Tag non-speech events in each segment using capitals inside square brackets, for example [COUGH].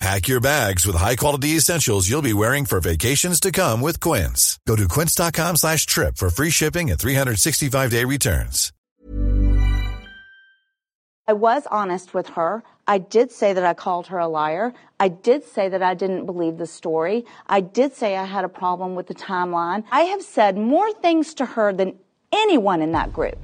Pack your bags with high-quality essentials you'll be wearing for vacations to come with Quince. Go to quince.com slash trip for free shipping and 365-day returns. I was honest with her. I did say that I called her a liar. I did say that I didn't believe the story. I did say I had a problem with the timeline. I have said more things to her than anyone in that group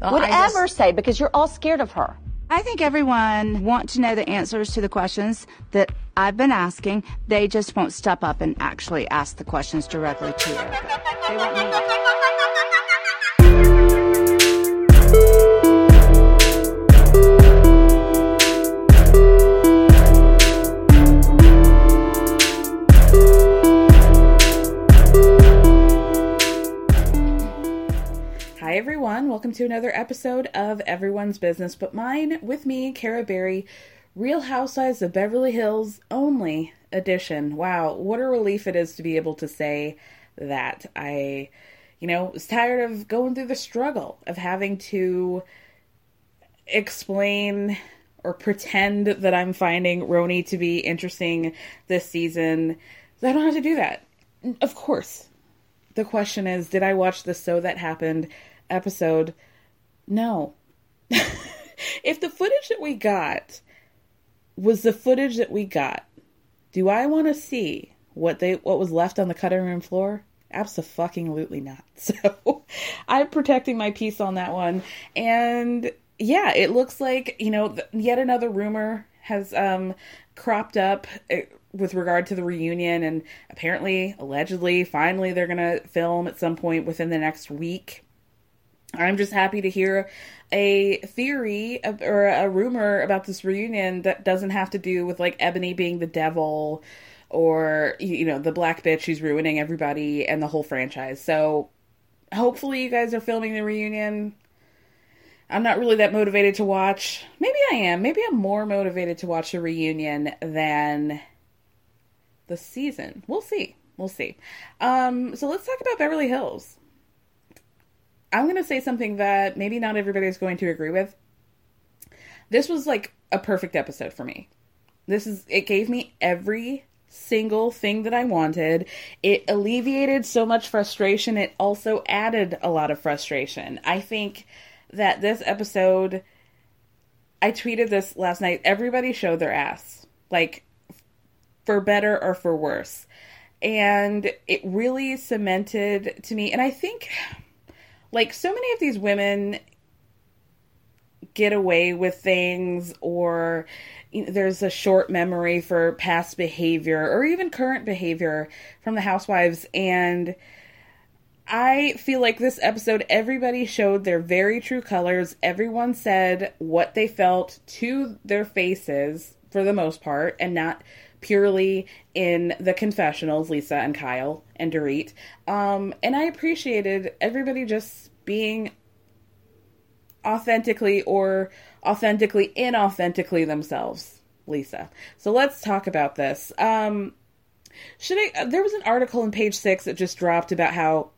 Well, would I just- ever say because you're all scared of her. I think everyone want to know the answers to the questions that I've been asking. They just won't step up and actually ask the questions directly to Erika. They want me everyone. Welcome to another episode of Everyone's Business But Mine with me, Cara Berry, Real Housewives of Beverly Hills only edition. Wow, what a relief it is to be able to say that. I, you know, was tired of going through the struggle of having to explain or pretend that I'm finding RHONY to be interesting this season. I don't have to do that. Of course, the question is did i watch the so that happened episode no. [LAUGHS] If the footage that we got was the footage that we got do i want to see what they what was left on the cutting room floor? Absolutely not. [LAUGHS] So i'm protecting my peace on that one. And yeah it looks like you know yet another rumor has um cropped up eh, with regard to the reunion. And apparently allegedly finally they're going to film at some point within the next week I'm just happy to hear a theory or a rumor about this reunion that doesn't have to do with like Ebony being the devil or you know the black bitch who's ruining everybody and the whole franchise. So hopefully you guys are filming the reunion. I'm not really that motivated to watch. Maybe I am. Maybe I'm more motivated to watch the reunion than the season. We'll see. We'll see. Um, so let's talk about Beverly Hills. I'm going to say something that maybe not everybody is going to agree with. This was like a perfect episode for me. This is it gave me every single thing that I wanted. It alleviated so much frustration. It also added a lot of frustration. I think that this episode I tweeted this last night. Everybody showed their ass. Like for better or for worse. And it really cemented to me and I think like so many of these women get away with things or you know, there's a short memory for past behavior or even current behavior from the housewives. And I feel like this episode everybody showed their very true colors. Everyone said what they felt to their faces for the most part and not purely in the confessionals Lisa and Kyle and Dorit um and I appreciated everybody just being authentically or authentically inauthentically themselves, Lisa. So let's talk about this. Um, should I? There was an article in page six that just dropped about how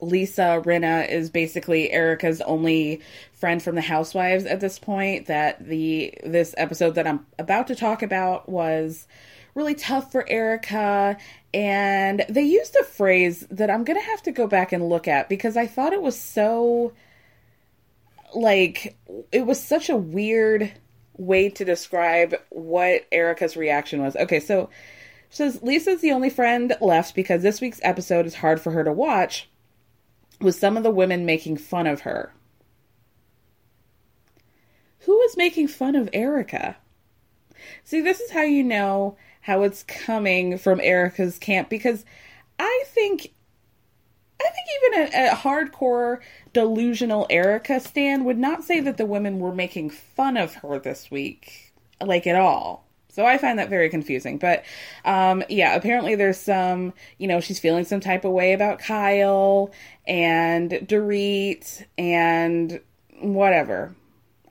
Lisa Rinna is basically Erika's only friend from the Housewives at this point. That the this episode that I'm about to talk about was really tough for Erika, and they used a phrase that I'm gonna have to go back and look at because I thought it was so like it was such a weird way to describe what Erika's reaction was. Okay, so says Lisa's the only friend left because this week's episode is hard for her to watch with some of the women making fun of her. Who was making fun of Erika? See, this is how you know how it's coming from Erika's camp because I think I think even a, a, hardcore delusional Erika stan would not say that the women were making fun of her this week, like at all. So I find that very confusing. But um, yeah, apparently there's some, you know, she's feeling some type of way about Kyle and Dorit and whatever.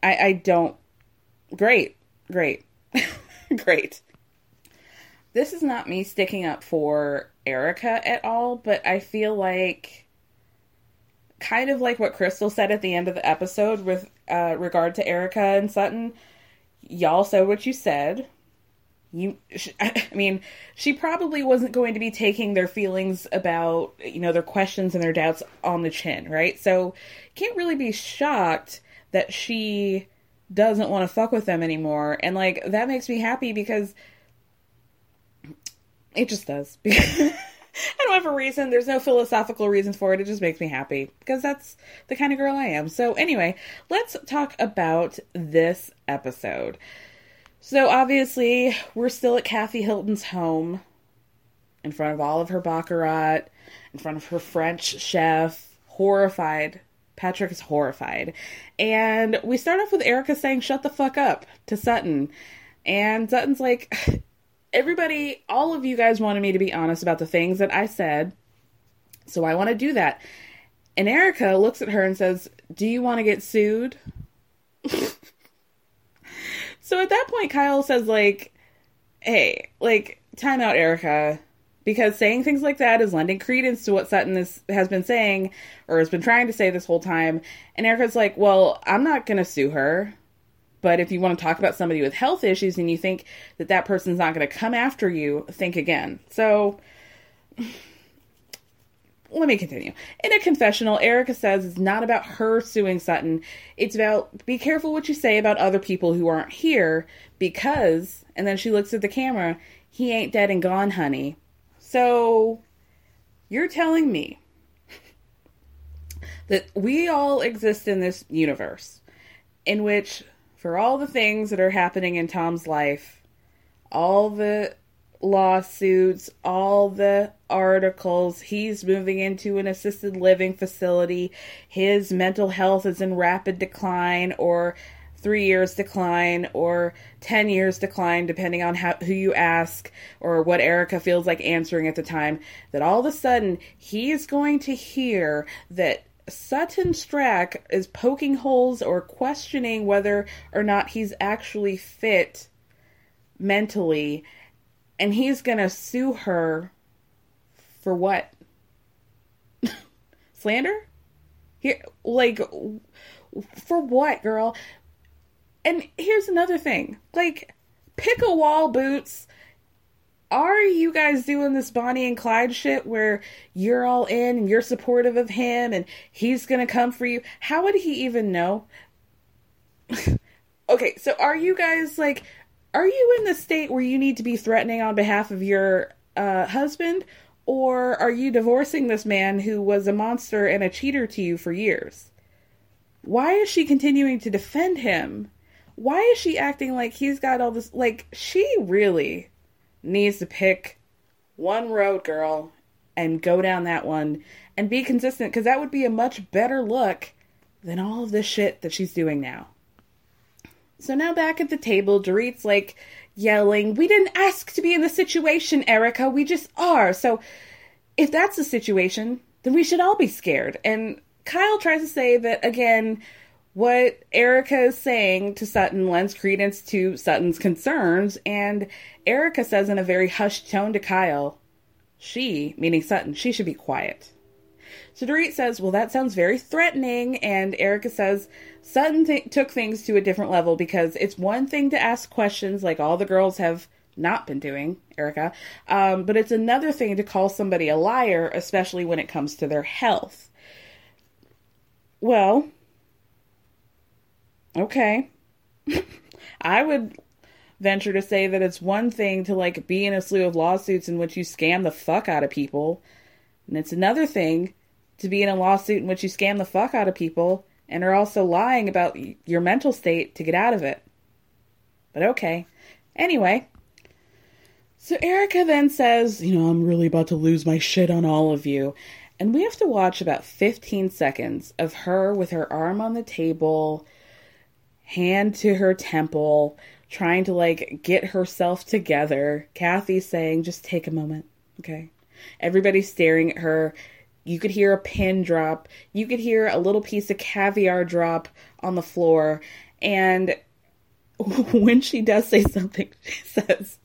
I, I don't. Great, great, [LAUGHS] great. This is not me sticking up for Erika at all, but I feel like kind of like what Crystal said at the end of the episode with uh, regard to Erika and Sutton. Y'all said what you said you [LAUGHS] i mean she probably wasn't going to be taking their feelings about you know their questions and their doubts on the chin right so can't really be shocked that she doesn't want to fuck with them anymore and like that makes me happy because it just does [LAUGHS] I don't have a reason. There's no philosophical reasons for it. It just makes me happy because that's the kind of girl I am. So, anyway, let's talk about this episode. So obviously, we're still at Kathy Hilton's home, in front of all of her baccarat, in front of her French chef, horrified. Patrick is horrified. And we start off with Erika saying, Shut the fuck up to Sutton. And Sutton's like, Everybody, all of you guys wanted me to be honest about the things that I said. So I want to do that. And Erika looks at her and says, Do you want to get sued? [LAUGHS] So at that point, Kyle says, like, hey, like, time out, Erika. Because saying things like that is lending credence to what Sutton is, has been saying or has been trying to say this whole time. And Erika's like, well, I'm not going to sue her. But if you want to talk about somebody with health issues and you think that that person's not going to come after you, think again. So let me continue. In a confessional, Erika says it's not about her suing Sutton. It's about be careful what you say about other people who aren't here because, and then she looks at the camera, he ain't dead and gone, honey. So, you're telling me [LAUGHS] that we all exist in this universe in which, for all the things that are happening in Tom's life, all the lawsuits, all the articles. He's moving into an assisted living facility. His mental health is in rapid decline or three years decline or 10 years decline, depending on how, who you ask or what Erika feels like answering at the time, that all of a sudden he is going to hear that Sutton Stracke is poking holes or questioning whether or not he's actually fit mentally and he's gonna sue her for what? [LAUGHS] Slander? Here, like, for what, girl? And here's another thing. Like, pick a wall, Boots. Are you guys doing this Bonnie and Clyde shit where you're all in and you're supportive of him and he's gonna come for you? How would he even know? [LAUGHS] okay, so are you guys like are you in the state where you need to be threatening on behalf of your uh, husband, or are you divorcing this man who was a monster and a cheater to you for years? Why is she continuing to defend him? Why is she acting like he's got all this? Like, she really needs to pick one road, girl, and go down that one and be consistent because that would be a much better look than all of this shit that she's doing now. So now back at the table, Dorit's like yelling, We didn't ask to be in the situation, Erika. We just are. So if that's the situation, then we should all be scared. And Kyle tries to say that, again, what Erika is saying to Sutton lends credence to Sutton's concerns, and Erika says in a very hushed tone to Kyle, she, meaning Sutton, she should be quiet. So Dorit says, Well, that sounds very threatening. And Erika says, Sutton th- took things to a different level because it's one thing to ask questions like all the girls have not been doing, Erika, um, but it's another thing to call somebody a liar, especially when it comes to their health. Well, okay. [LAUGHS] I would venture to say that it's one thing to like be in a slew of lawsuits in which you scam the fuck out of people, and it's another thing to be in a lawsuit in which you scam the fuck out of people and are also lying about your mental state to get out of it. But okay. Anyway, so Erika then says, You know, I'm really about to lose my shit on all of you. And we have to watch about 15 seconds of her with her arm on the table, hand to her temple, trying to like get herself together. Kathy saying, Just take a moment, okay? Everybody's staring at her. You could hear a pin drop. You could hear a little piece of caviar drop on the floor. And [LAUGHS] when she does say something, she says,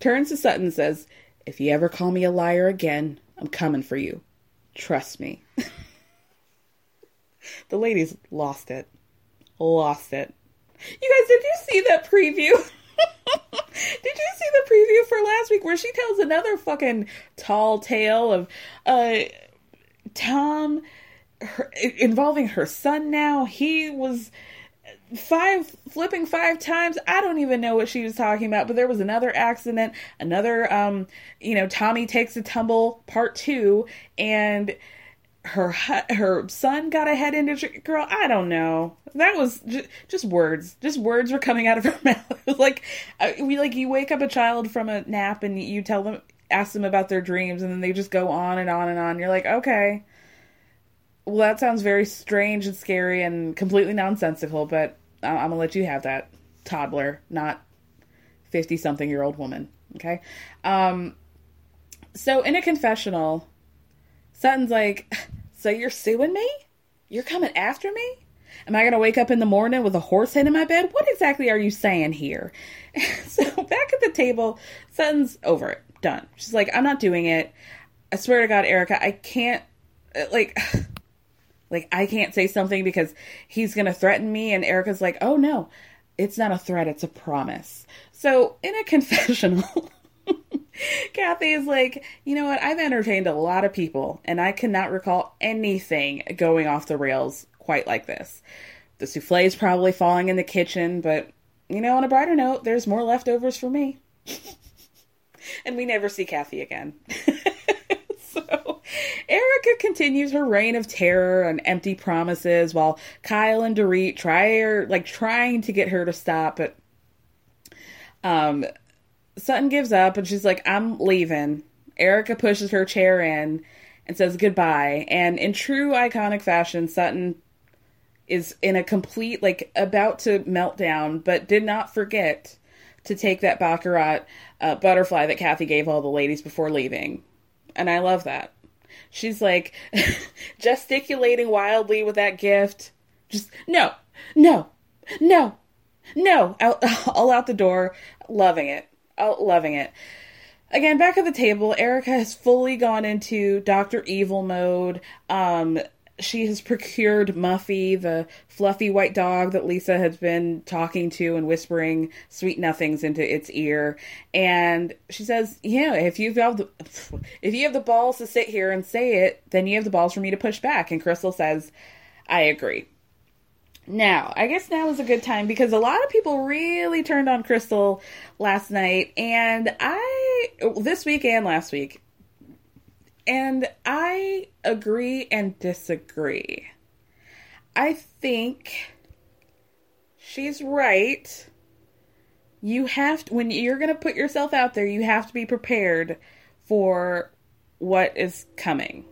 turns to Sutton and says, If you ever call me a liar again, I'm coming for you. Trust me. [LAUGHS] the ladies lost it. Lost it. You guys, did you see that preview? [LAUGHS] did you see the preview for last week where she tells another fucking tall tale of uh Tom her, involving her son now? He was five flipping five times i don't even know what she was talking about but there was another accident another um you know tommy takes a tumble part two and her her son got a head injury girl i don't know. That was just, just words. Just words were coming out of her [LAUGHS] mouth. It was like uh, we like you wake up a child from a nap and you tell them ask them about their dreams and then they just go on and on and on. You're like okay. Well that sounds very strange and scary and completely nonsensical but i'm gonna let you have that toddler not 50 something year old woman okay? Um so in a confessional Sutton's like, So you're suing me? You're coming after me? Am I going to wake up in the morning with a horse head in my bed? What exactly are you saying here? [LAUGHS] so back at the table, Sutton's over it. Done. She's like, I'm not doing it. I swear to God, Erika, I can't, uh, like, [SIGHS] like, I can't say something because he's going to threaten me. And Erika's like, oh no, it's not a threat, it's a promise. So in a [LAUGHS] confessional, Kathy is like, you know what? I've entertained a lot of people, and I cannot recall anything going off the rails quite like this. The souffle is probably falling in the kitchen, but you know, on a brighter note, there's more leftovers for me. [LAUGHS] and we never see Kathy again. [LAUGHS] so Erika continues her reign of terror and empty promises while Kyle and Dorit try like trying to get her to stop, but um Sutton gives up and she's like, I'm leaving. Erika pushes her chair in and says goodbye. And in true iconic fashion, Sutton is in a complete, like, about to melt down, but did not forget to take that Baccarat uh, butterfly that Kathy gave all the ladies before leaving. And I love that. She's like [LAUGHS] gesticulating wildly with that gift. Just, no, no, no, no, out, [LAUGHS] all out the door, loving it. Oh, loving it. Again, back at the table, Erika has fully gone into Dr. Evil mode. Um, she has procured Muffy, the fluffy white dog that Lisa has been talking to and whispering sweet nothings into its ear. And she says, "Yeah, if you have the if you have the balls to sit here and say it, then you have the balls for me to push back." And Crystal says, "I agree." Now, I guess now is a good time because a lot of people really turned on Crystal last night, and I, this week and last week, and I agree and disagree. I think she's right. You have to, when you're going to put yourself out there, you have to be prepared for what is coming.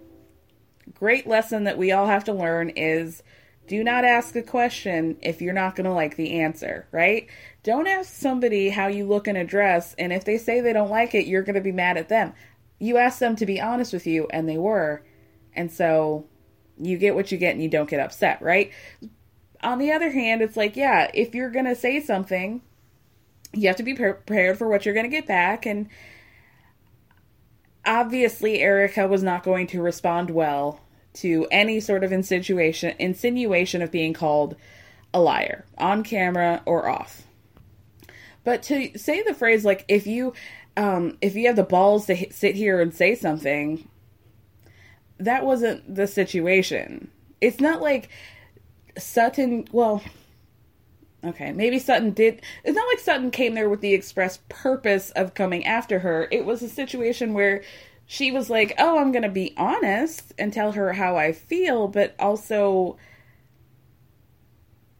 Great lesson that we all have to learn is do not ask a question if you're not going to like the answer, right? Don't ask somebody how you look in a dress, and if they say they don't like it, you're going to be mad at them. You ask them to be honest with you, and they were. And so you get what you get and you don't get upset, right? on the other hand, it's like, yeah, if you're going to say something, you have to be prepared for what you're going to get back. And obviously, Erika was not going to respond well to any sort of insinuation insinuation of being called a liar on camera or off. But to say the phrase like if you um, if you have the balls to sit here and say something, that wasn't the situation. It's not like Sutton. Well, okay, maybe Sutton did. It's not like Sutton came there with the express purpose of coming after her. It was a situation where she was like, "Oh, I'm going to be honest and tell her how I feel, but also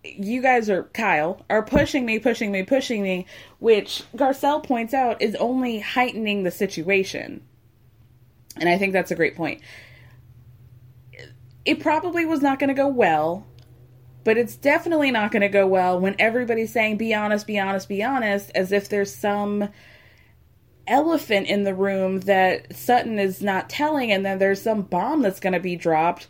you guys are Kyle are pushing me, pushing me, pushing me," which Garcelle points out is only heightening the situation. And I think that's a great point. It probably was not going to go well, but it's definitely not going to go well when everybody's saying be honest, be honest, be honest as if there's some elephant in the room that Sutton is not telling, and then there's some bomb that's going to be dropped.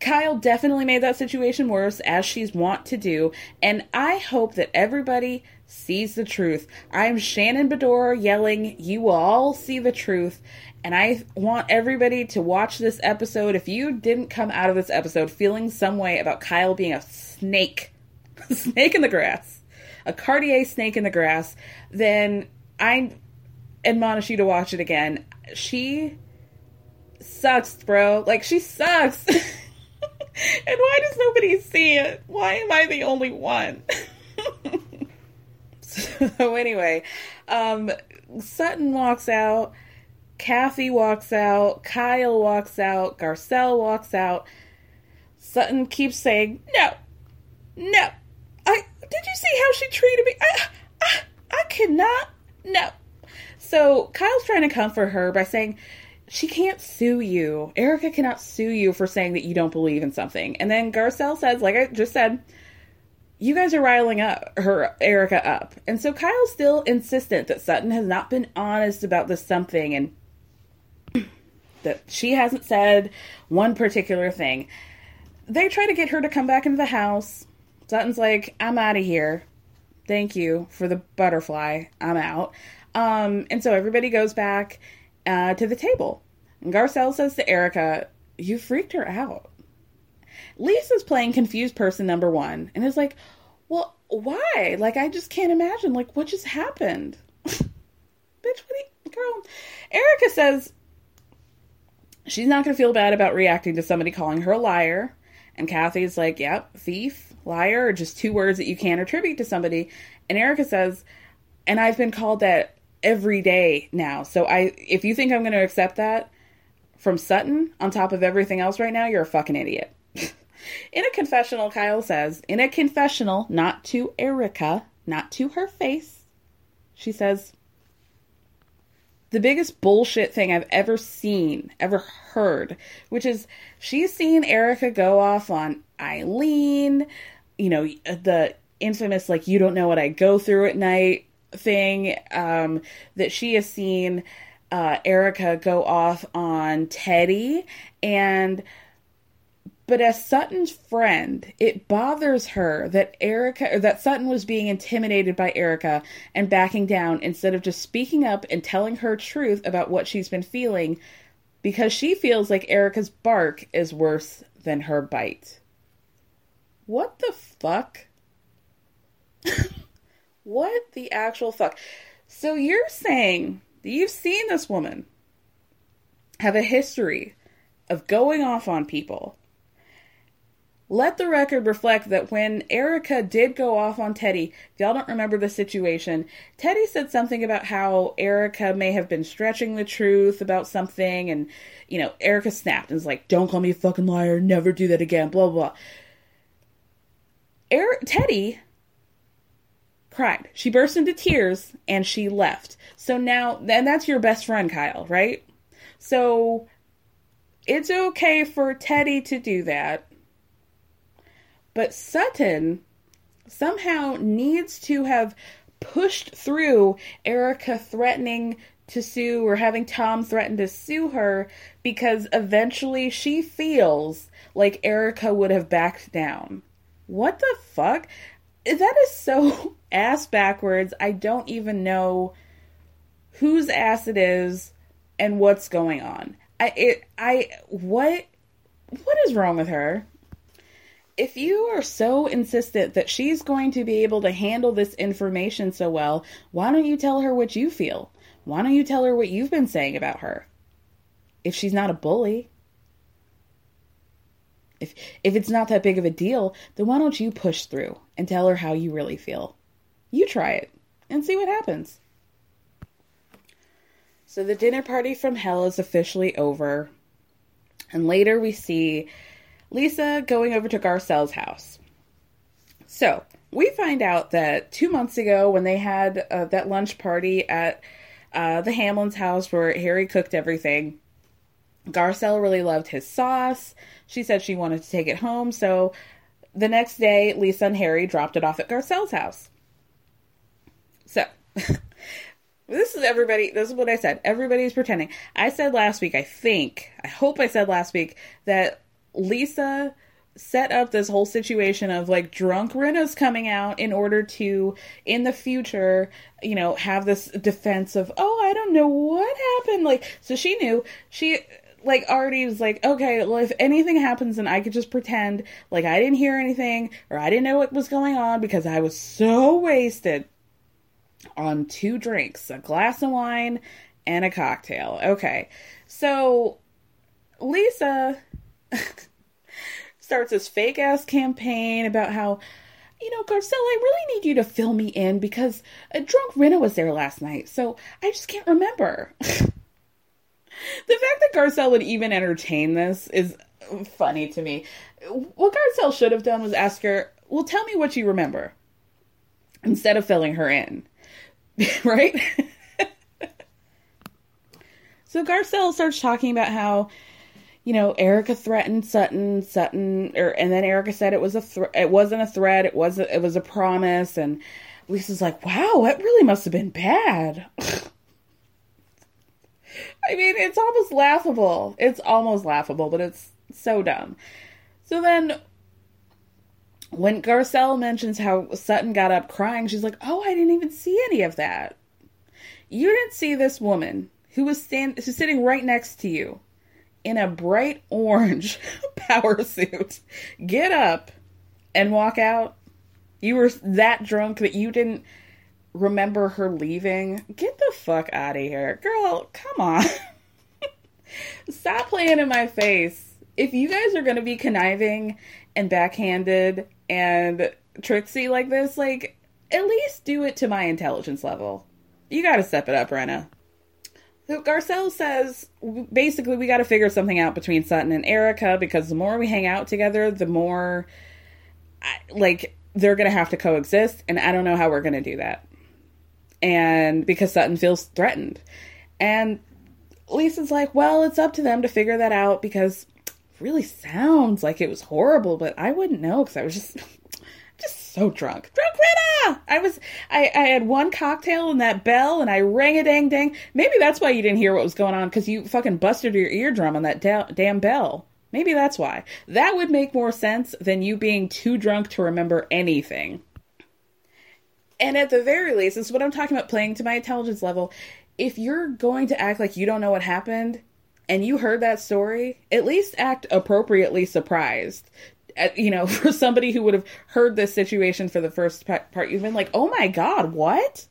Kyle definitely made that situation worse, as she's wont to do, and I hope that everybody sees the truth. I'm Shannon Beador yelling, You all see the truth. And I want everybody to watch this episode. If you didn't come out of this episode feeling some way about Kyle being a snake, [LAUGHS] snake in the grass, a Cartier snake in the grass, then I admonish you to watch it again. She sucks, bro. Like she sucks. [LAUGHS] and why does nobody see it? Why am I the only one? [LAUGHS] so anyway, um, Sutton walks out. Kathy walks out. Kyle walks out. Garcelle walks out. Sutton keeps saying, "No, no. I did you see how she treated me? I, I, I cannot no. So Kyle's trying to comfort her by saying, she can't sue you. Erika cannot sue you for saying that you don't believe in something. And then Garcelle says, like I just said, you guys are riling up her Erika up. And so Kyle's still insistent that Sutton has not been honest about this something and [CLEARS THROAT] that she hasn't said one particular thing. They try to get her to come back into the house. Sutton's like, I'm out of here. Thank you for the butterfly. I'm out. Um, and so everybody goes back uh, to the table. And Garcelle says to Erika, You freaked her out. Lisa's playing confused person number one and is like, Well, why? Like, I just can't imagine. Like, what just happened? [LAUGHS] Bitch, what you, girl? Erika says she's not going to feel bad about reacting to somebody calling her a liar. And Kathy's like, Yep, thief liar just two words that you can't attribute to somebody. And Erika says, and I've been called that every day now. So I if you think I'm going to accept that from Sutton on top of everything else right now, you're a fucking idiot. [LAUGHS] in a confessional, Kyle says, in a confessional, not to Erika, not to her face, she says, the biggest bullshit thing I've ever seen, ever heard, which is she's seen Erika go off on Eileen, you know, the infamous, like, you don't know what I go through at night thing, um, that she has seen uh, Erika go off on Teddi And, but as Sutton's friend, it bothers her that Erika or that Sutton was being intimidated by Erika and backing down instead of just speaking up and telling her truth about what she's been feeling because she feels like Erika's bark is worse than her bite. What the fuck? [LAUGHS] what the actual fuck? So you're saying you've seen this woman have a history of going off on people. Let the record reflect that when Erika did go off on Teddi, if y'all don't remember the situation, Teddi said something about how Erika may have been stretching the truth about something, and, you know, Erika snapped and was like, Don't call me a fucking liar, never do that again, blah, blah, Teddi cried. She burst into tears and she left. So now, and that's your best friend, Kyle, right? So it's okay for Teddi to do that. But Sutton somehow needs to have pushed through Erika threatening to sue or having Tom threaten to sue her because eventually she feels like Erika would have backed down What the fuck? That is so [LAUGHS] ass backwards. I don't even know whose ass it is and what's going on. I it I what what is wrong with her? If you are so insistent that she's going to be able to handle this information so well, why don't you tell her what you feel? Why don't you tell her what you've been saying about her? If she's not a bully. If if it's not that big of a deal, then why don't you push through and tell her how you really feel? You try it and see what happens. So the dinner party from hell is officially over. And later we see Lisa going over to Garcelle's house. So we find out that two months ago, when they had uh, that lunch party at uh, the Hamlin's house where Harry cooked everything, Garcelle really loved his sauce. She said she wanted to take it home. So the next day, Lisa and Harry dropped it off at Garcelle's house. So. [LAUGHS] this is everybody this is what i said everybody's pretending i said last week i think i hope i said last week that lisa set up this whole situation of like drunk Rinna's coming out in order to in the future you know have this defense of oh i don't know what happened like so she knew she like already was like okay well if anything happens then i could just pretend like i didn't hear anything or i didn't know what was going on because i was so wasted on two drinks a glass of wine and a cocktail. Okay. So Lisa [LAUGHS] starts this fake ass campaign about how, you know, Garcelle, I really need you to fill me in because a drunk Rinna was there last night, so I just can't remember. [LAUGHS] the fact that Garcelle would even entertain this is funny to me. What Garcelle should have done was ask her, well, tell me what you remember instead of filling her in. [LAUGHS] right? so Garcelle starts talking about how, you know, Erika threatened Sutton, Sutton, or and then Erika said it was a thre- it wasn't a threat, it was a, it was a promise, and Lisa's like, wow, that really must have been bad. [LAUGHS] I mean, it's almost laughable. It's almost laughable, but it's so dumb. So then when Garcelle mentions how Sutton got up crying, she's like, "Oh, I didn't even see any of that. You didn't see this woman who was stand who's sitting right next to you in a bright orange [LAUGHS] power suit get up and walk out. You were that drunk that you didn't remember her leaving. Get the fuck out of here, girl. Come on." [LAUGHS] Stop playing in my face. If you guys are going to be conniving and backhanded and tricksy like this, like at least do it to my intelligence level. You got to step it up, Rinna. So Garcelle says basically we got to figure something out between Sutton and Erika because the more we hang out together, the more like they're going to have to coexist and I don't know how we're going to do that. And because Sutton feels threatened. And Lisa's like, "Well, it's up to them to figure that out because it really sounds like it was horrible, but I wouldn't know because I was just [LAUGHS] just so drunk. Drunk Rinna! I was I, I had one cocktail and that bell and I rang a dang dang. Maybe that's why you didn't hear what was going on because you fucking busted your eardrum on that da- damn bell. Maybe that's why. That would make more sense than you being too drunk to remember anything. And at the very least, this is what I'm talking about playing to my intelligence level. If you're going to act like you don't know what happened, and you heard that story, at least act appropriately surprised. Uh, you know, [LAUGHS] for somebody who would have heard this situation for the first part, you've been like, oh my God, what?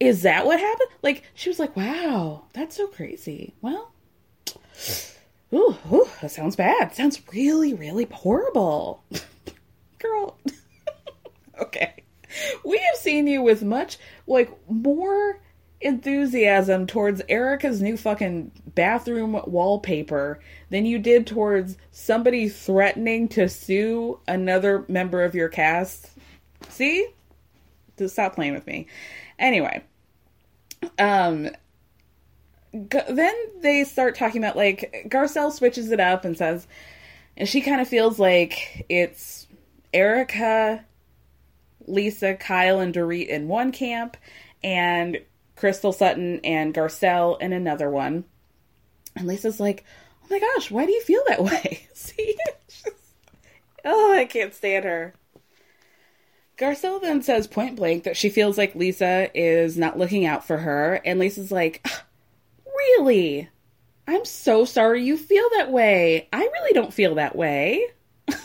Is that what happened? Like, she was like, wow, that's so crazy. Well, [SNIFFS] ooh, ooh that sounds bad. Sounds really, really horrible. [LAUGHS] Girl. [LAUGHS] okay. [LAUGHS] We have seen you with much, like, more enthusiasm towards Erika's new fucking bathroom wallpaper than you did towards somebody threatening to sue another member of your cast. See? Just stop playing with me. Anyway, um then they start talking about like Garcelle switches it up and says and she kind of feels like it's Erika, Lisa, Kyle, and Dorit in one camp, and Crystal Sutton and Garcelle in another one. And Lisa's like, oh my gosh, why do you feel that [LAUGHS] way? [LAUGHS] See? oh, I can't stand her. Garcelle then says point blank that she feels like Lisa is not looking out for her, and Lisa's like, Really? I'm so sorry you feel that way. I really don't feel that way. [LAUGHS]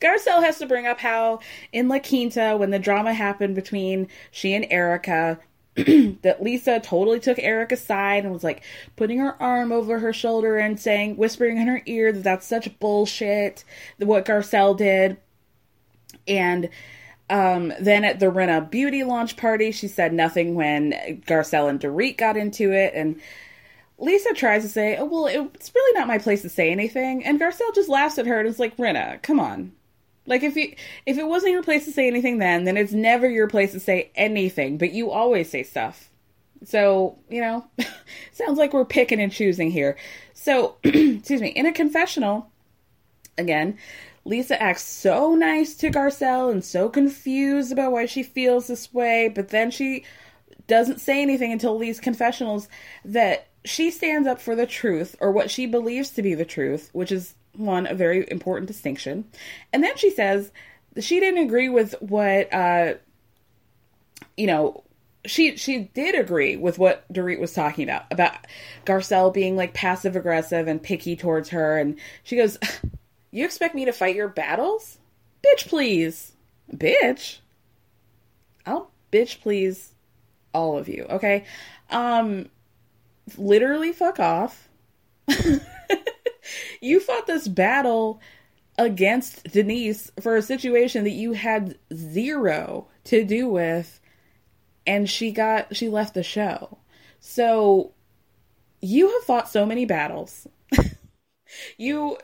Garcelle has to bring up how in La Quinta, when the drama happened between she and Erika, [CLEARS THROAT] that Lisa totally took Eric aside and was like putting her arm over her shoulder and saying, whispering in her ear that that's such bullshit, what Garcelle did. And um, then at the Rinna beauty launch party, she said nothing when Garcelle and Dorit got into it. And Lisa tries to say, oh, well, it's really not my place to say anything. And Garcelle just laughs at her and is like, Rinna, come on. Like if you if it wasn't your place to say anything then, then it's never your place to say anything, but you always say stuff. So, you know, [LAUGHS] sounds like we're picking and choosing here. So, [CLEARS THROAT] excuse me, in a confessional, again, Lisa acts so nice to Garcelle and so confused about why she feels this way, but then she doesn't say anything until these confessionals that she stands up for the truth or what she believes to be the truth, which is one a very important distinction. And then she says she didn't agree with what uh you know she she did agree with what Dorit was talking about about Garcelle being like passive aggressive and picky towards her. And she goes [LAUGHS] you expect me to fight your battles? Bitch please. Bitch? I'll bitch please all of you okay? Um literally fuck off [LAUGHS] you fought this battle against Denise for a situation that you had zero to do with and she got she left the show. So you have fought so many battles. [LAUGHS] you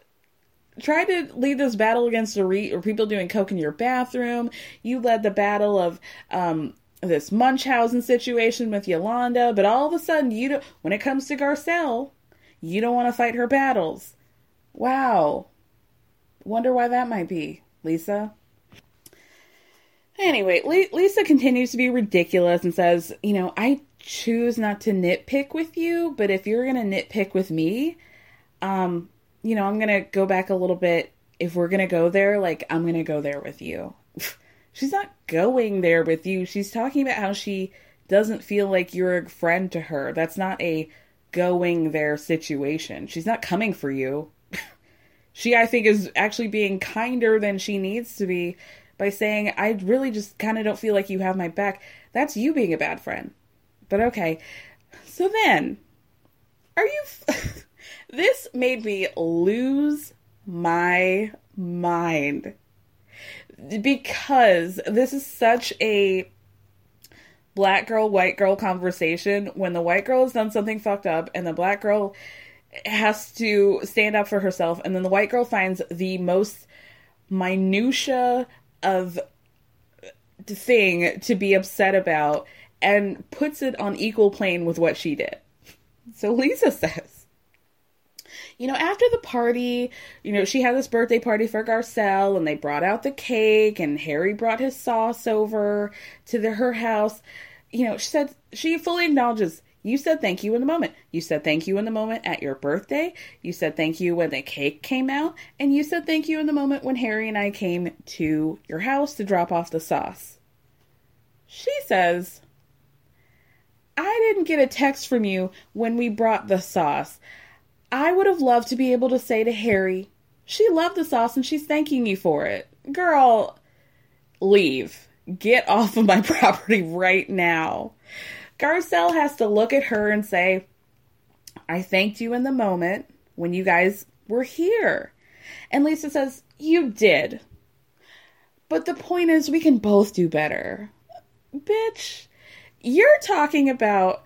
tried to lead this battle against the re- or people doing coke in your bathroom. You led the battle of um this Munchausen situation with Yolanda, but all of a sudden you don't when it comes to Garcelle, you don't want to fight her battles. Wow. Wonder why that might be, Lisa. Anyway, Lisa continues to be ridiculous and says, You know, I choose not to nitpick with you, but if you're going to nitpick with me, um, you know, I'm going to go back a little bit. If we're going to go there, like, I'm going to go there with you. [LAUGHS] She's not going there with you. She's talking about how she doesn't feel like you're a friend to her. That's not a going there situation. She's not coming for you she I think is actually being kinder than she needs to be by saying I really just kind of don't feel like you have my back. That's you being a bad friend. But okay. So then, are you f- [LAUGHS] This made me lose my mind because this is such a black girl white girl conversation when the white girl has done something fucked up and the black girl has to stand up for herself and then the white girl finds the most minutia of thing to be upset about and puts it on equal plane with what she did. So Lisa says, you know, after the party, you know, she had this birthday party for Garcelle and they brought out the cake and Harry brought his sauce over to the, her house. You know, she said she fully acknowledges you said thank you in the moment. You said thank you in the moment at your birthday. You said thank you when the cake came out. And you said thank you in the moment when Harry and I came to your house to drop off the sauce. She says, I didn't get a text from you when we brought the sauce. I would have loved to be able to say to Harry, she loved the sauce and she's thanking you for it. Girl, leave. Get off of my [LAUGHS] property right now. Garcelle has to look at her and say, I thanked you in the moment when you guys were here. And Lisa says, You did. But the point is, we can both do better. Bitch, you're talking about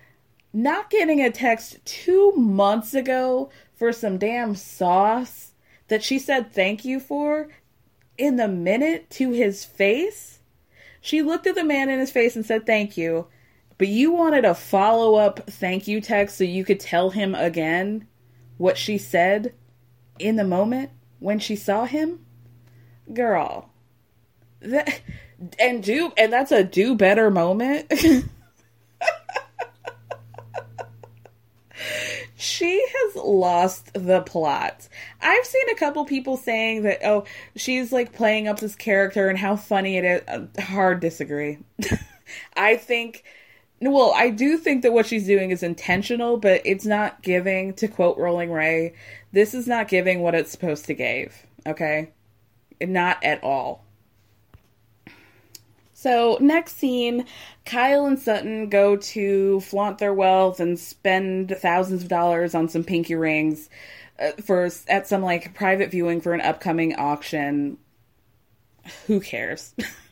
not getting a text two months ago for some damn sauce that she said thank you for in the minute to his face. She looked at the man in his face and said thank you, but you wanted a follow up thank you text so you could tell him again what she said in the moment when she saw him? Girl. That and do and that's a do better moment. [LAUGHS] she has lost the plot. I've seen a couple people saying that, oh, she's like playing up this character and how funny it is. Uh, hard disagree. [LAUGHS] I think, well, I do think that what she's doing is intentional, but it's not giving, to quote Rolling Ray, this is not giving what it's supposed to give, okay? Not at all. So, next scene, Kyle and Sutton go to flaunt their wealth and spend thousands of dollars on some pinky rings uh, for at some like private viewing for an upcoming auction. Who cares? [LAUGHS]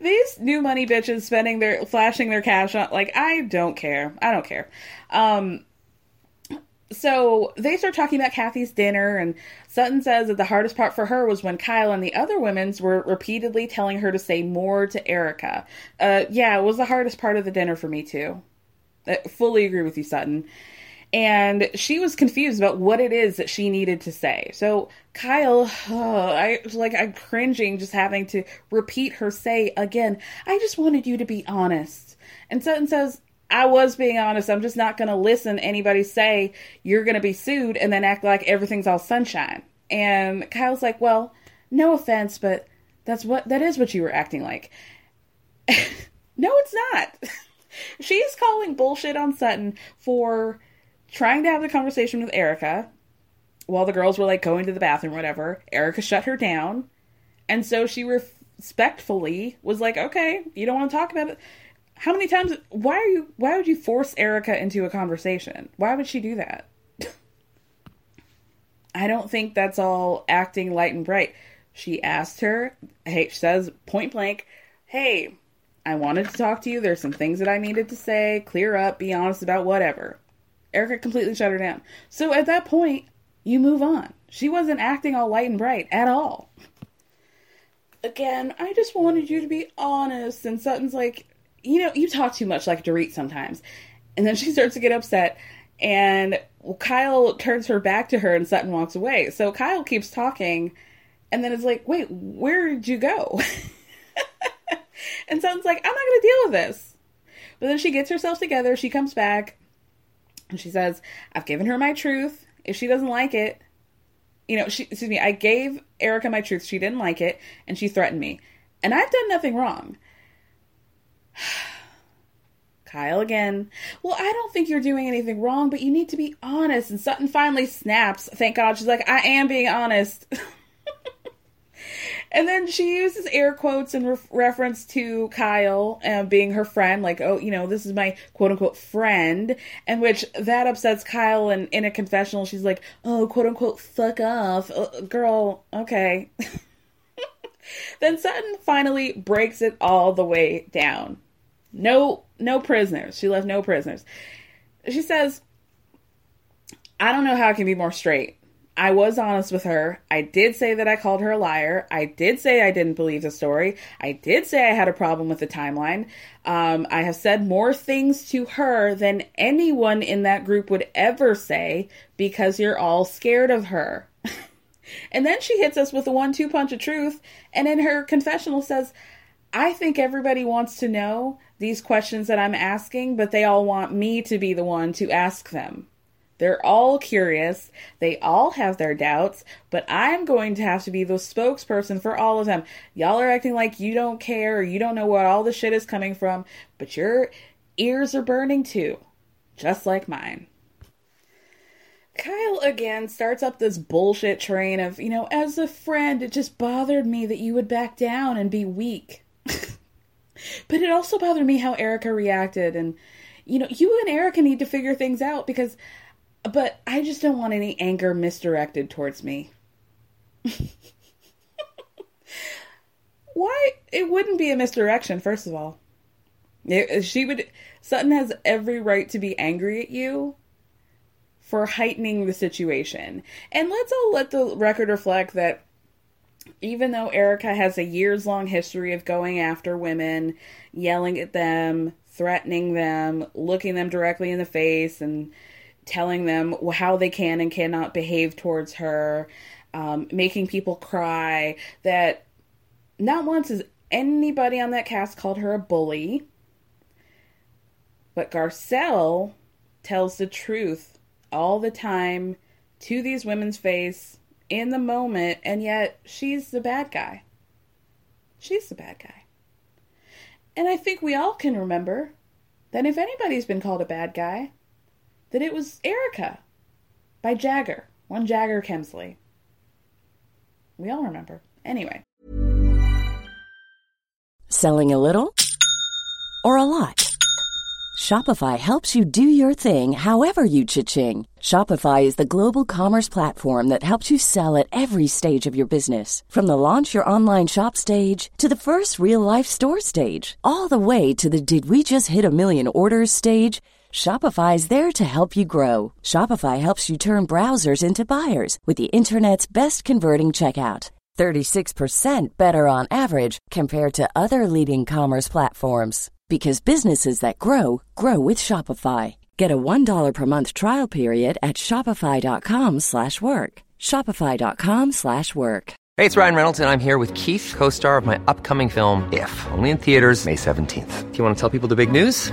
These new money bitches spending their flashing their cash on like I don't care. I don't care. Um so they start talking about Kathy's dinner, and Sutton says that the hardest part for her was when Kyle and the other women's were repeatedly telling her to say more to Erika. Uh, yeah, it was the hardest part of the dinner for me too. I fully agree with you, Sutton. And she was confused about what it is that she needed to say. So Kyle, oh, [SIGHS] I like I'm cringing just having to repeat her say again. I just wanted you to be honest. And Sutton says, I was being honest. I'm just not going to listen anybody say you're going to be sued and then act like everything's all sunshine. And Kyle's like, "Well, no offense, but that's what that is what you were acting like." [LAUGHS] no, it's not. [LAUGHS] She's calling bullshit on Sutton for trying to have the conversation with Erika while the girls were like going to the bathroom whatever. Erika shut her down. And so she respectfully was like, "Okay, you don't want to talk about it." How many times? Why are you? Why would you force Erika into a conversation? Why would she do that? [LAUGHS] I don't think that's all acting light and bright. She asked her. Hey, she says point blank, "Hey, I wanted to talk to you. There's some things that I needed to say. Clear up. Be honest about whatever." Erika completely shut her down. So at that point, you move on. She wasn't acting all light and bright at all. Again, I just wanted you to be honest. And Sutton's like, you know, you talk too much like Dorit sometimes. And then she [LAUGHS] starts to get upset. And Kyle turns her back to her and Sutton walks away. So Kyle keeps talking. And then it's like, wait, where did you go? [LAUGHS] and Sutton's like, I'm not going to deal with this. But then she gets herself together. She comes back. And she says, I've given her my truth. If she doesn't like it, you know, she, excuse me, I gave Erika my truth. She didn't like it. And she threatened me. And I've done nothing wrong. [SIGHS] Kyle again. Well, I don't think you're doing anything wrong, but you need to be honest. And Sutton finally snaps. Thank God. She's like, I am being honest. [LAUGHS] and then she uses air quotes in re- reference to Kyle uh, being her friend, like, oh, you know, this is my quote unquote friend, and which that upsets Kyle. And in a confessional, she's like, oh, quote unquote, fuck off. Uh, girl, okay. [LAUGHS] then Sutton finally breaks it all the way down. No, no prisoners. She left no prisoners. She says, I don't know how I can be more straight. I was honest with her. I did say that I called her a liar. I did say I didn't believe the story. I did say I had a problem with the timeline. Um, I have said more things to her than anyone in that group would ever say because you're all scared of her. [LAUGHS] and then she hits us with a one two punch of truth. And in her confessional says, I think everybody wants to know these questions that I'm asking, but they all want me to be the one to ask them. They're all curious. They all have their doubts, but I'm going to have to be the spokesperson for all of them. Y'all are acting like you don't care or you don't know where all the shit is coming from, but your ears are burning too, just like mine. Kyle again starts up this bullshit train of, you know, as a friend, it just bothered me that you would back down and be weak. [LAUGHS] But it also bothered me how Erika reacted. And, you know, you and Erika need to figure things out because, but I just don't want any anger misdirected towards me. [LAUGHS] Why? It wouldn't be a misdirection, first of all. It, she would, Sutton has every right to be angry at you for heightening the situation. And let's all let the record reflect that even though Erika has a years long history of going after women, yelling at them, threatening them, looking them directly in the face, and telling them how they can and cannot behave towards her, um, making people cry, that not once has anybody on that cast called her a bully. But Garcelle tells the truth all the time to these women's face in the moment, and yet she's the bad guy. She's the bad guy. And I think we all can remember that if anybody's been called a bad guy, that it was Erika by Jagger, one Jagger Kemsley. We all remember. Anyway. Selling a little or a lot? Shopify helps you do your thing however you cha-ching. Shopify is the global commerce platform that helps you sell at every stage of your business. From the launch your online shop stage to the first real life store stage, all the way to the did we just hit a million orders stage. Shopify is there to help you grow. Shopify helps you turn browsers into buyers with the internet's best converting checkout. 36% better on average compared to other leading commerce platforms because businesses that grow grow with Shopify. Get a $1 per month trial period at shopify.com/work. shopify.com/work. Hey, it's Ryan Reynolds and I'm here with Keith, co-star of my upcoming film If, only in theaters May 17th. Do you want to tell people the big news?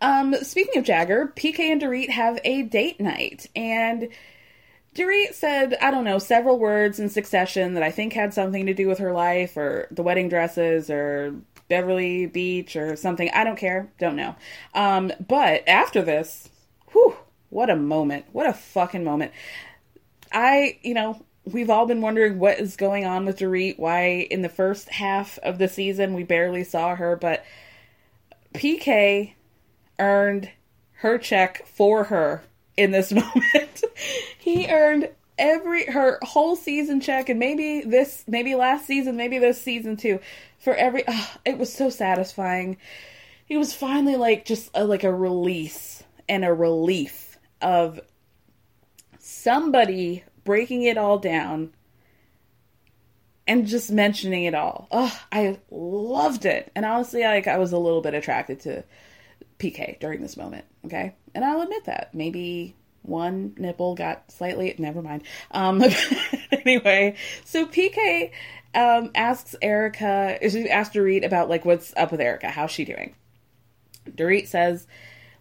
Um, speaking of Jagger, PK and Dorit have a date night, and Dorit said, I don't know, several words in succession that I think had something to do with her life, or the wedding dresses, or Beverly Beach, or something. I don't care, don't know. Um, but after this, whew, what a moment. What a fucking moment. I, you know, we've all been wondering what is going on with Dorit, why in the first half of the season we barely saw her, but PK earned her check for her in this [LAUGHS] moment. he earned every her whole season check and maybe this maybe last season, maybe this season too. For every oh, it was so satisfying. It was finally like just a, like a release and a relief of somebody breaking it all down and just mentioning it all. Oh, I loved it. And honestly, like I was a little bit attracted to PK during this moment. Okay. And I'll admit that. Maybe one nipple got slightly, never mind. Um, [LAUGHS] anyway, so PK um, asks Erika, she asked Dorit about like what's up with Erika. How's she doing? Dorit says,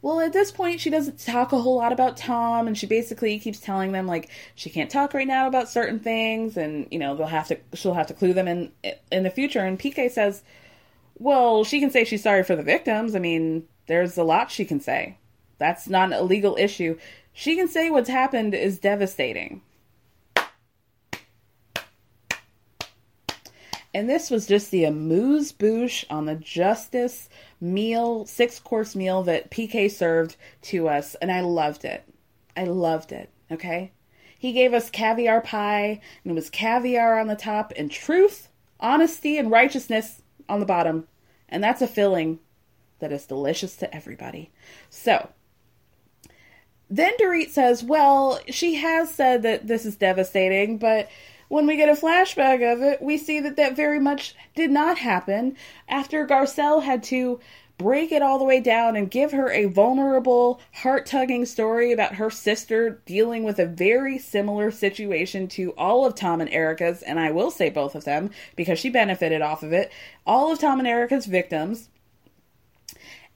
well, at this point, she doesn't talk a whole lot about Tom, and she basically keeps telling them like she can't talk right now about certain things, and you know they'll have to she'll have to clue them in in the future. And PK says, well, she can say she's sorry for the victims. I mean, there's a lot she can say. That's not a legal issue. She can say what's happened is devastating. And this was just the amuse bouche on the justice meal, six course meal that PK served to us. And I loved it. I loved it. Okay. He gave us caviar pie, and it was caviar on the top, and truth, honesty, and righteousness on the bottom. And that's a filling that is delicious to everybody. So, then Dorit says, Well, she has said that this is devastating, but when we get a flashback of it, we see that that very much did not happen after Garcelle had to break it all the way down and give her a vulnerable, heart tugging story about her sister dealing with a very similar situation to all of Tom and Erika's, and I will say both of them because she benefited off of it. All of Tom and Erika's victims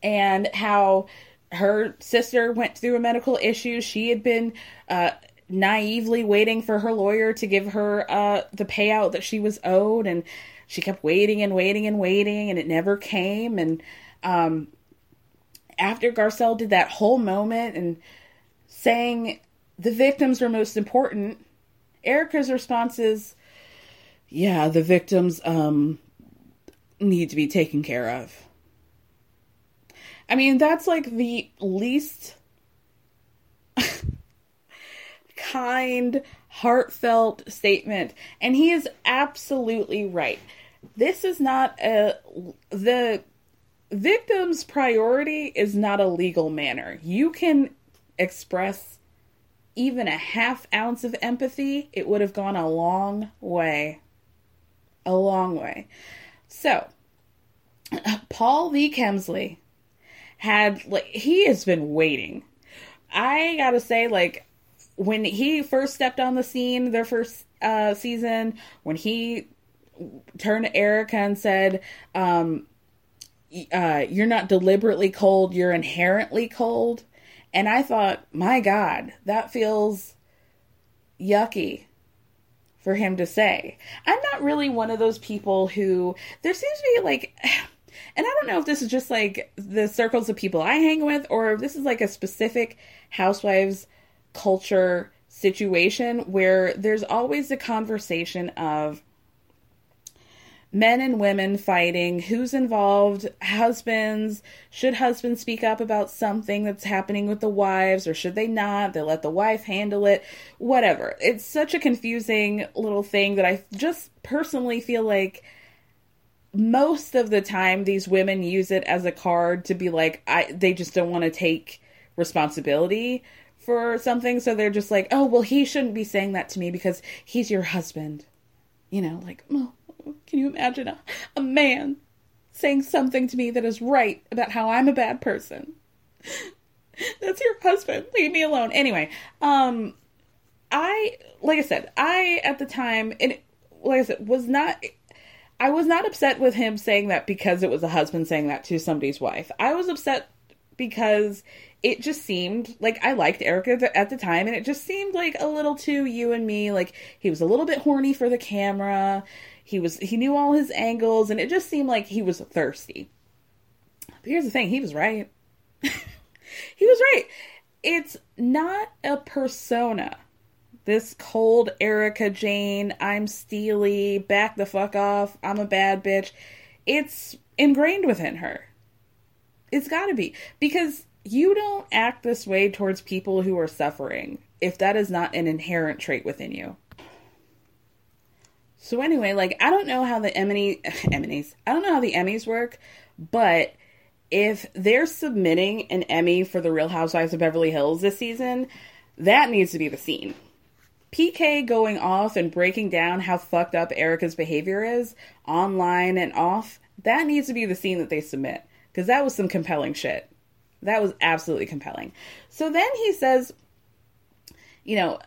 and how her sister went through a medical issue. She had been uh, naively waiting for her lawyer to give her uh, the payout that she was owed, and she kept waiting and waiting and waiting, and it never came. And um, after Garcelle did that whole moment and saying the victims were most important, Erika's response is, "Yeah, the victims um, need to be taken care of." I mean, that's like the least kind, heartfelt statement. And he is absolutely right. This is not a. The victim's priority is not a legal manner. You can express even a half ounce of empathy, it would have gone a long way. A long way. So, Paul V. Kemsley had, like, he has been waiting. I gotta say, like, when he first stepped on the scene, their first uh, season, when he turned to Erika and said, um, uh, You're not deliberately cold, you're inherently cold. And I thought, my God, that feels yucky for him to say. I'm not really one of those people who, there seems to be like, and I don't know if this is just like the circles of people I hang with or if this is like a specific housewives culture situation where there's always the conversation of men and women fighting who's involved husbands should husbands speak up about something that's happening with the wives or should they not? They let the wife handle it whatever. It's such a confusing little thing that i just personally feel like most of the time these women use it as a card to be like i they just don't want to take responsibility for something. So they're just like oh well he shouldn't be saying that to me because he's your husband. You know like oh, can you imagine a, a man saying something to me that is right about how i'm a bad person? [LAUGHS] That's your husband. Leave me alone. Anyway um i like i said i at the time and like i said was not I was not upset with him saying that because it was a husband saying that to somebody's wife. I was upset because it just seemed like I liked Erika at the time, and it just seemed like a little too you and me. Like he was a little bit horny for the camera. He was he knew all his angles, and it just seemed like he was thirsty. But here's the thing: he was right. [LAUGHS] he was right. It's not a persona. This cold Erika Jayne, I'm steely, back the fuck off, I'm a bad bitch. It's ingrained within her. It's gotta be. Because you don't act this way towards people who are suffering if that is not an inherent trait within you. So anyway, like I don't know how the Emmy [LAUGHS] Emmys I don't know how the Emmys work, but if they're submitting an Emmy for the Real Housewives of Beverly Hills this season, that needs to be the scene. PK going off and breaking down how fucked up Erika's behavior is online and off, that needs to be the scene that they submit because that was some compelling shit. That was absolutely compelling. So then he says, you know,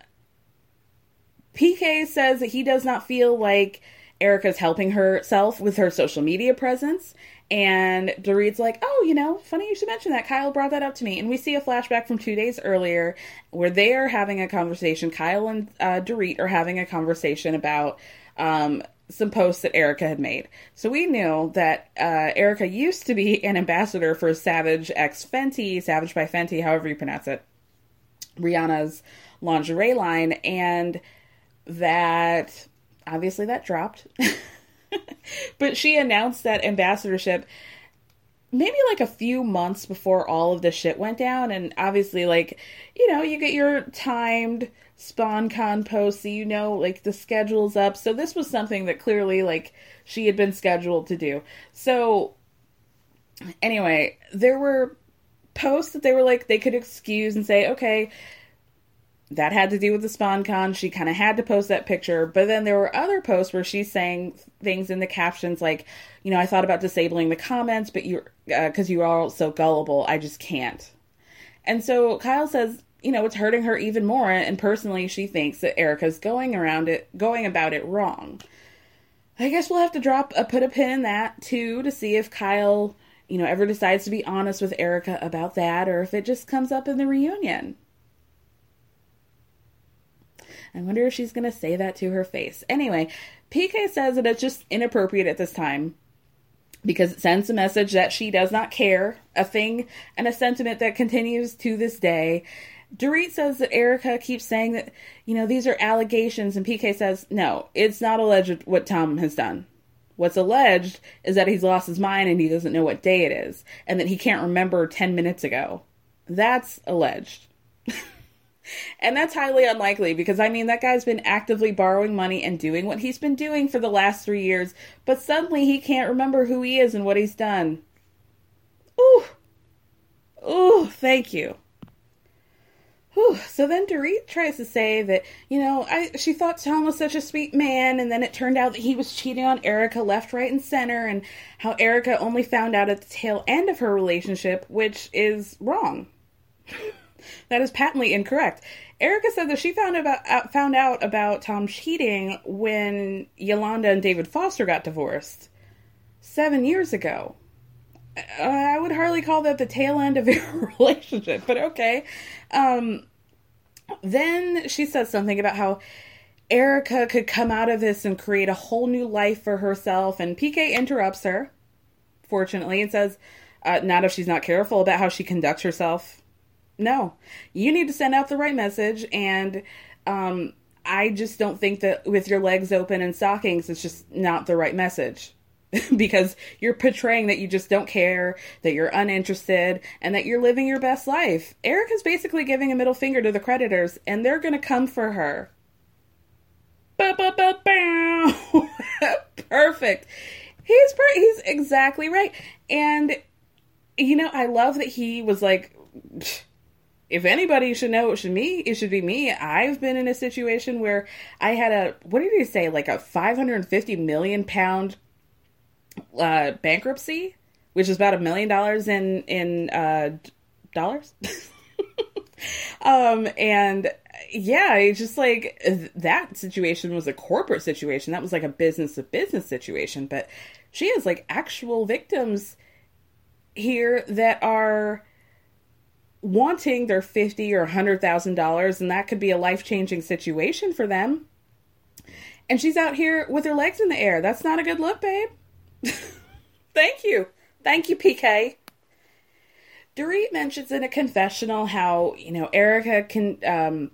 PK says that he does not feel like Erika's helping herself with her social media presence. And Dorit's like, oh, you know, funny you should mention that. Kyle brought that up to me. And we see a flashback from two days earlier where they are having a conversation. Kyle and uh, Dorit are having a conversation about um, some posts that Erika had made. So we knew that uh, Erika used to be an ambassador for Savage X Fenty, Savage by Fenty, however you pronounce it, Rihanna's lingerie line, and that obviously that dropped. [LAUGHS] [LAUGHS] but she announced that ambassadorship maybe like a few months before all of the shit went down. And obviously like you know you get your timed SponCon posts so you know like the schedule's up. So this was something that clearly like she had been scheduled to do. So anyway there were posts that they were like they could excuse and say okay that had to do with the SponCon. She kind of had to post that picture. But then there were other posts where she's saying things in the captions like, you know, I thought about disabling the comments, but you're because uh, you are all so gullible, I just can't. And so Kyle says, you know, it's hurting her even more. And personally, she thinks that Erika's going around it, going about it wrong. I guess we'll have to drop a put a pin in that too to see if Kyle, you know, ever decides to be honest with Erika about that or if it just comes up in the reunion. I wonder if she's going to say that to her face. Anyway, PK says that it's just inappropriate at this time because it sends a message that she does not care, a thing and a sentiment that continues to this day. Dorit says that Erika keeps saying that, you know, these are allegations, and PK says, no, it's not alleged what Tom has done. What's alleged is that he's lost his mind and he doesn't know what day it is, and that he can't remember 10 minutes ago. That's alleged. [LAUGHS] And that's highly unlikely because I mean, that guy's been actively borrowing money and doing what he's been doing for the last three years, but suddenly he can't remember who he is and what he's done. Ooh. Ooh, thank you. Whew. So then Dorit tries to say that, you know, I, she thought Tom was such a sweet man, and then it turned out that he was cheating on Erika left, right, and center, and how Erika only found out at the tail end of her relationship, which is wrong. [LAUGHS] that is patently incorrect. Erika said that she found about uh, found out about Tom cheating when Yolanda and David Foster got divorced seven years ago. Uh, I would hardly call that the tail end of [LAUGHS] your relationship, but okay. Um, then she says something about how Erika could come out of this and create a whole new life for herself, and PK interrupts her, fortunately, and says, uh, Not if she's not careful about how she conducts herself. No, you need to send out the right message, and um, I just don't think that with your legs open and stockings, it's just not the right message. [LAUGHS] because you're portraying that you just don't care, that you're uninterested, and that you're living your best life. Erika's basically giving a middle finger to the creditors, and they're gonna come for her. [LAUGHS] Perfect. He's per- he's exactly right. And you know, I love that he was like if anybody should know it should me, it should be me. I've been in a situation where I had a what did he say, like a 550 million pound uh, bankruptcy, which is about a million dollars in in uh, dollars. [LAUGHS] um, and yeah, it's just like that situation was a corporate situation. That was like a business to business situation. But she has like actual victims here that are wanting their fifty or hundred thousand dollars, and that could be a life changing situation for them. And she's out here with her legs in the air. That's not a good look, babe. [LAUGHS] Thank you. Thank you, PK. Dorit mentions in a confessional how, you know, Erika can um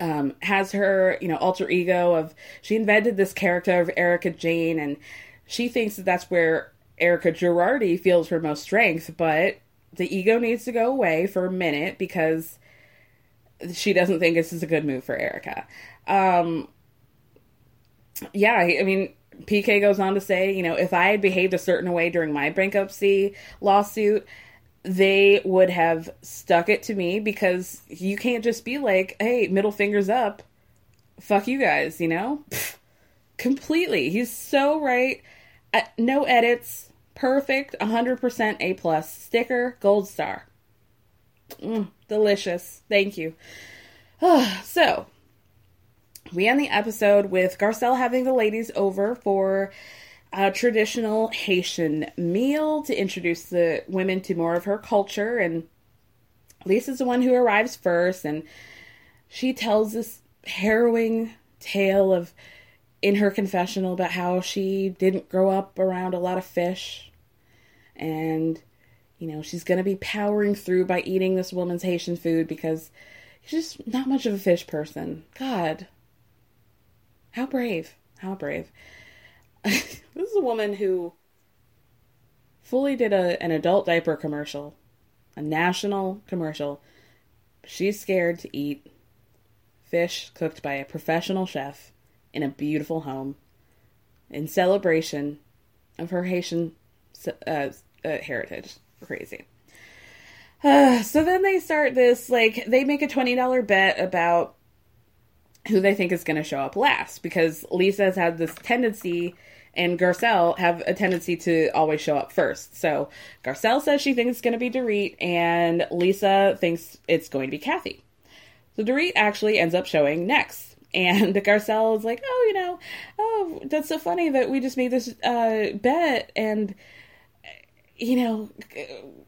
um has her, you know, alter ego of she invented this character of Erika Jayne and she thinks that that's where Erika Girardi feels her most strength, but the ego needs to go away for a minute because she doesn't think this is a good move for Erika. Um yeah, I mean, PK goes on to say, you know, if I had behaved a certain way during my bankruptcy lawsuit, they would have stuck it to me because you can't just be like, hey, middle fingers up. Fuck you guys, you know? Pfft, [LAUGHS] completely. He's so right. Uh, no edits. Perfect. 100% A plus. Sticker. Gold star. Mm, delicious. Thank you. [SIGHS] so, we end the episode with Garcelle having the ladies over for a traditional Haitian meal to introduce the women to more of her culture. And Lisa's the one who arrives first, and she tells this harrowing tale of in her confessional about how she didn't grow up around a lot of fish and you know she's going to be powering through by eating this woman's haitian food because she's just not much of a fish person god how brave. How brave. [LAUGHS] this is a woman who fully did a, an adult diaper commercial, a national commercial. She's scared to eat fish cooked by a professional chef in a beautiful home in celebration of her Haitian uh, uh, heritage. Crazy. Uh, so then they start this, like, they make a $20 bet about who they think is going to show up last because Lisa has had this tendency and Garcelle have a tendency to always show up first. So Garcelle says she thinks it's going to be Dorit and Lisa thinks it's going to be Kathy. So Dorit actually ends up showing next. And Garcelle is like, oh, you know, oh, that's so funny that we just made this uh, bet. And, you know,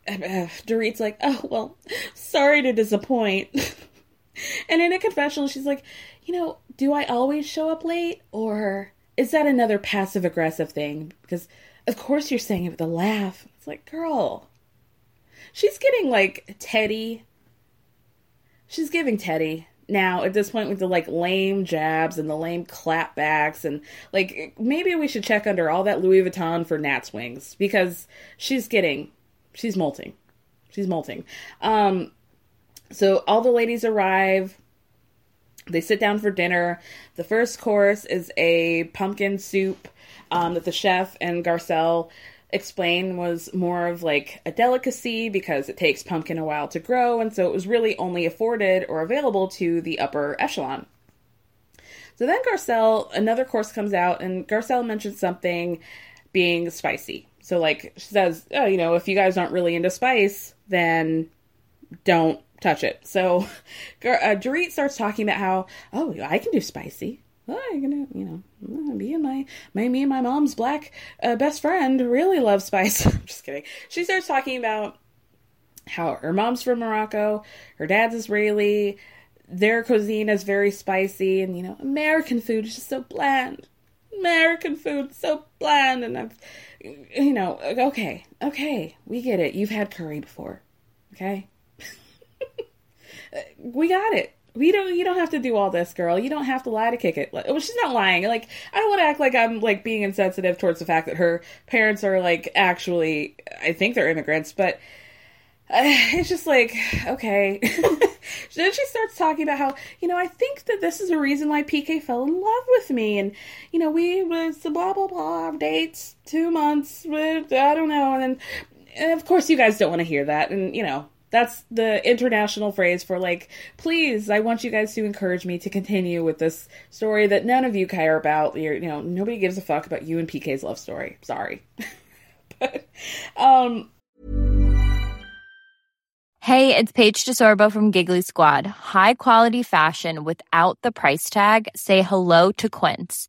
[SIGHS] Dorit's like, oh, well, sorry to disappoint. [LAUGHS] and in a confessional, she's like, you know, do I always show up late or is that another passive aggressive thing? Because of course you're saying it with a laugh. It's like, girl, she's getting like Teddi. She's giving Teddi now at this point with the like lame jabs and the lame clapbacks and like maybe we should check under all that Louis Vuitton for Nat's wings because she's getting she's molting. She's molting. Um so all the ladies arrive they sit down for dinner. The first course is a pumpkin soup um, that the chef and Garcelle explain was more of like a delicacy because it takes pumpkin a while to grow, and so it was really only afforded or available to the upper echelon. So then Garcelle, another course comes out, and Garcelle mentions something being spicy. So, like, she says, oh, you know, if you guys aren't really into spice, then don't touch it. So, [LAUGHS] uh, Dorit starts talking about how, oh, I can do spicy. Ah, oh, I'm gonna, you know, ah, me and my, my, me and my mom's black uh, best friend really love spice. [LAUGHS] I'm just kidding. She starts talking about how her mom's from Morocco, her dad's Israeli, their cuisine is very spicy, and you know, American food is just so bland. American food so bland, and I've, you know, okay, okay, we get it. You've had curry before, okay? [LAUGHS] Uh, we got it. We don't. You don't have to do all this, girl. You don't have to lie to kick it. Well, she's not lying. Like I don't want to act like I'm like being insensitive towards the fact that her parents are like actually. I think they're immigrants, but uh, [SIGHS] it's just like okay. [LAUGHS] then she starts talking about how you know I think that this is a reason why PK fell in love with me, and you know we was blah blah blah dates two months. I don't know, and then and of course you guys don't want to hear that, and you know that's the international phrase for like, please, I want you guys to encourage me to continue with this story that none of you care about. You're, you know, nobody gives a fuck about you and PK's love story. Sorry. [LAUGHS] but, um, Hey, it's Paige DeSorbo from Giggly Squad. High quality fashion without the price tag. Say hello to Quince.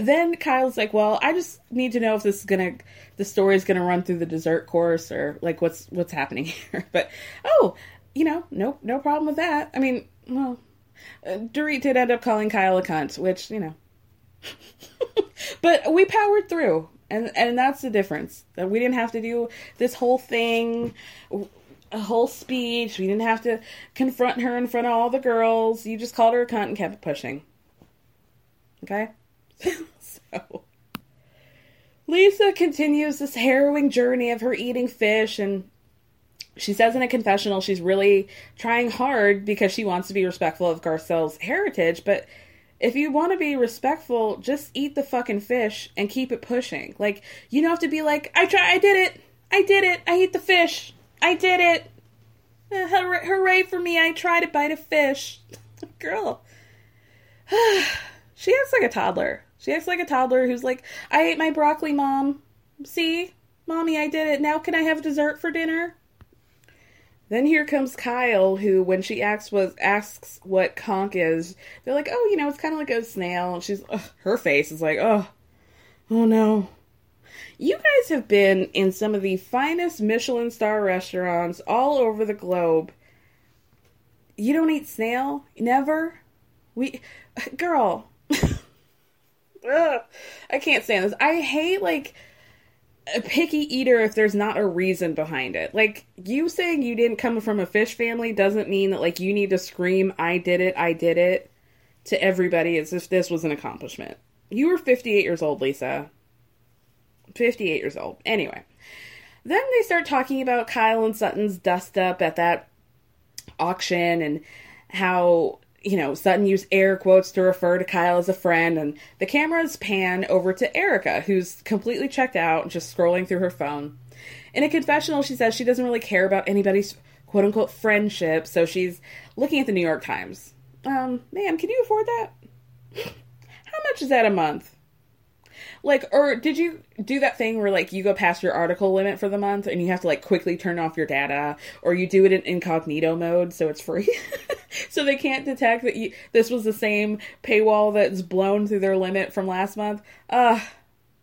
Then Kyle's like, "Well, I just need to know if this is gonna, the story is gonna run through the dessert course or like what's what's happening [LAUGHS] here." But oh, you know, no no problem with that. I mean, well, uh, Dorit did end up calling Kyle a cunt, which you know, [LAUGHS] but we powered through, and and that's the difference. That we didn't have to do this whole thing. A whole speech. We didn't have to confront her in front of all the girls. You just called her a cunt and kept pushing. Okay? [LAUGHS] so Lisa continues this harrowing journey of her eating fish and she says in a confessional she's really trying hard because she wants to be respectful of Garcelle's heritage, but if you want to be respectful, just eat the fucking fish and keep it pushing. Like you don't have to be like, I try, I did it, I did it, I ate the fish, I did it, uh, hooray, hooray for me, I tried to bite a fish, [LAUGHS] girl. [SIGHS] she acts like a toddler. She acts like a toddler who's like, I ate my broccoli, mom. See? Mommy, I did it. Now can I have dessert for dinner? Then here comes Kyle, who, when she asks what asks what conch is, they're like, "Oh, you know, it's kind of like a snail." She's, ugh, her face is like, "Oh, oh no." You guys have been in some of the finest Michelin star restaurants all over the globe. You don't eat snail? Never? We, [LAUGHS] girl, Ugh, I can't stand this. I hate like a picky eater if there's not a reason behind it. Like you saying you didn't come from a fish family doesn't mean that like you need to scream I did it, I did it to everybody as if this was an accomplishment. You were 58 years old, Lisa. 58 years old. Anyway. Then they start talking about Kyle and Sutton's dust up at that auction and how you know, Sutton used air quotes to refer to Kyle as a friend, and the cameras pan over to Erika, who's completely checked out, just scrolling through her phone. In a confessional, she says she doesn't really care about anybody's quote unquote friendship, so she's looking at the New York Times. um, ma'am, can you afford that? [LAUGHS] How much is that a month? Like, or did you do that thing where like you go past your article limit for the month and you have to like quickly turn off your data, or you do it in incognito mode so it's free, [LAUGHS] so they can't detect that you this was the same paywall that's blown through their limit from last month? Uh,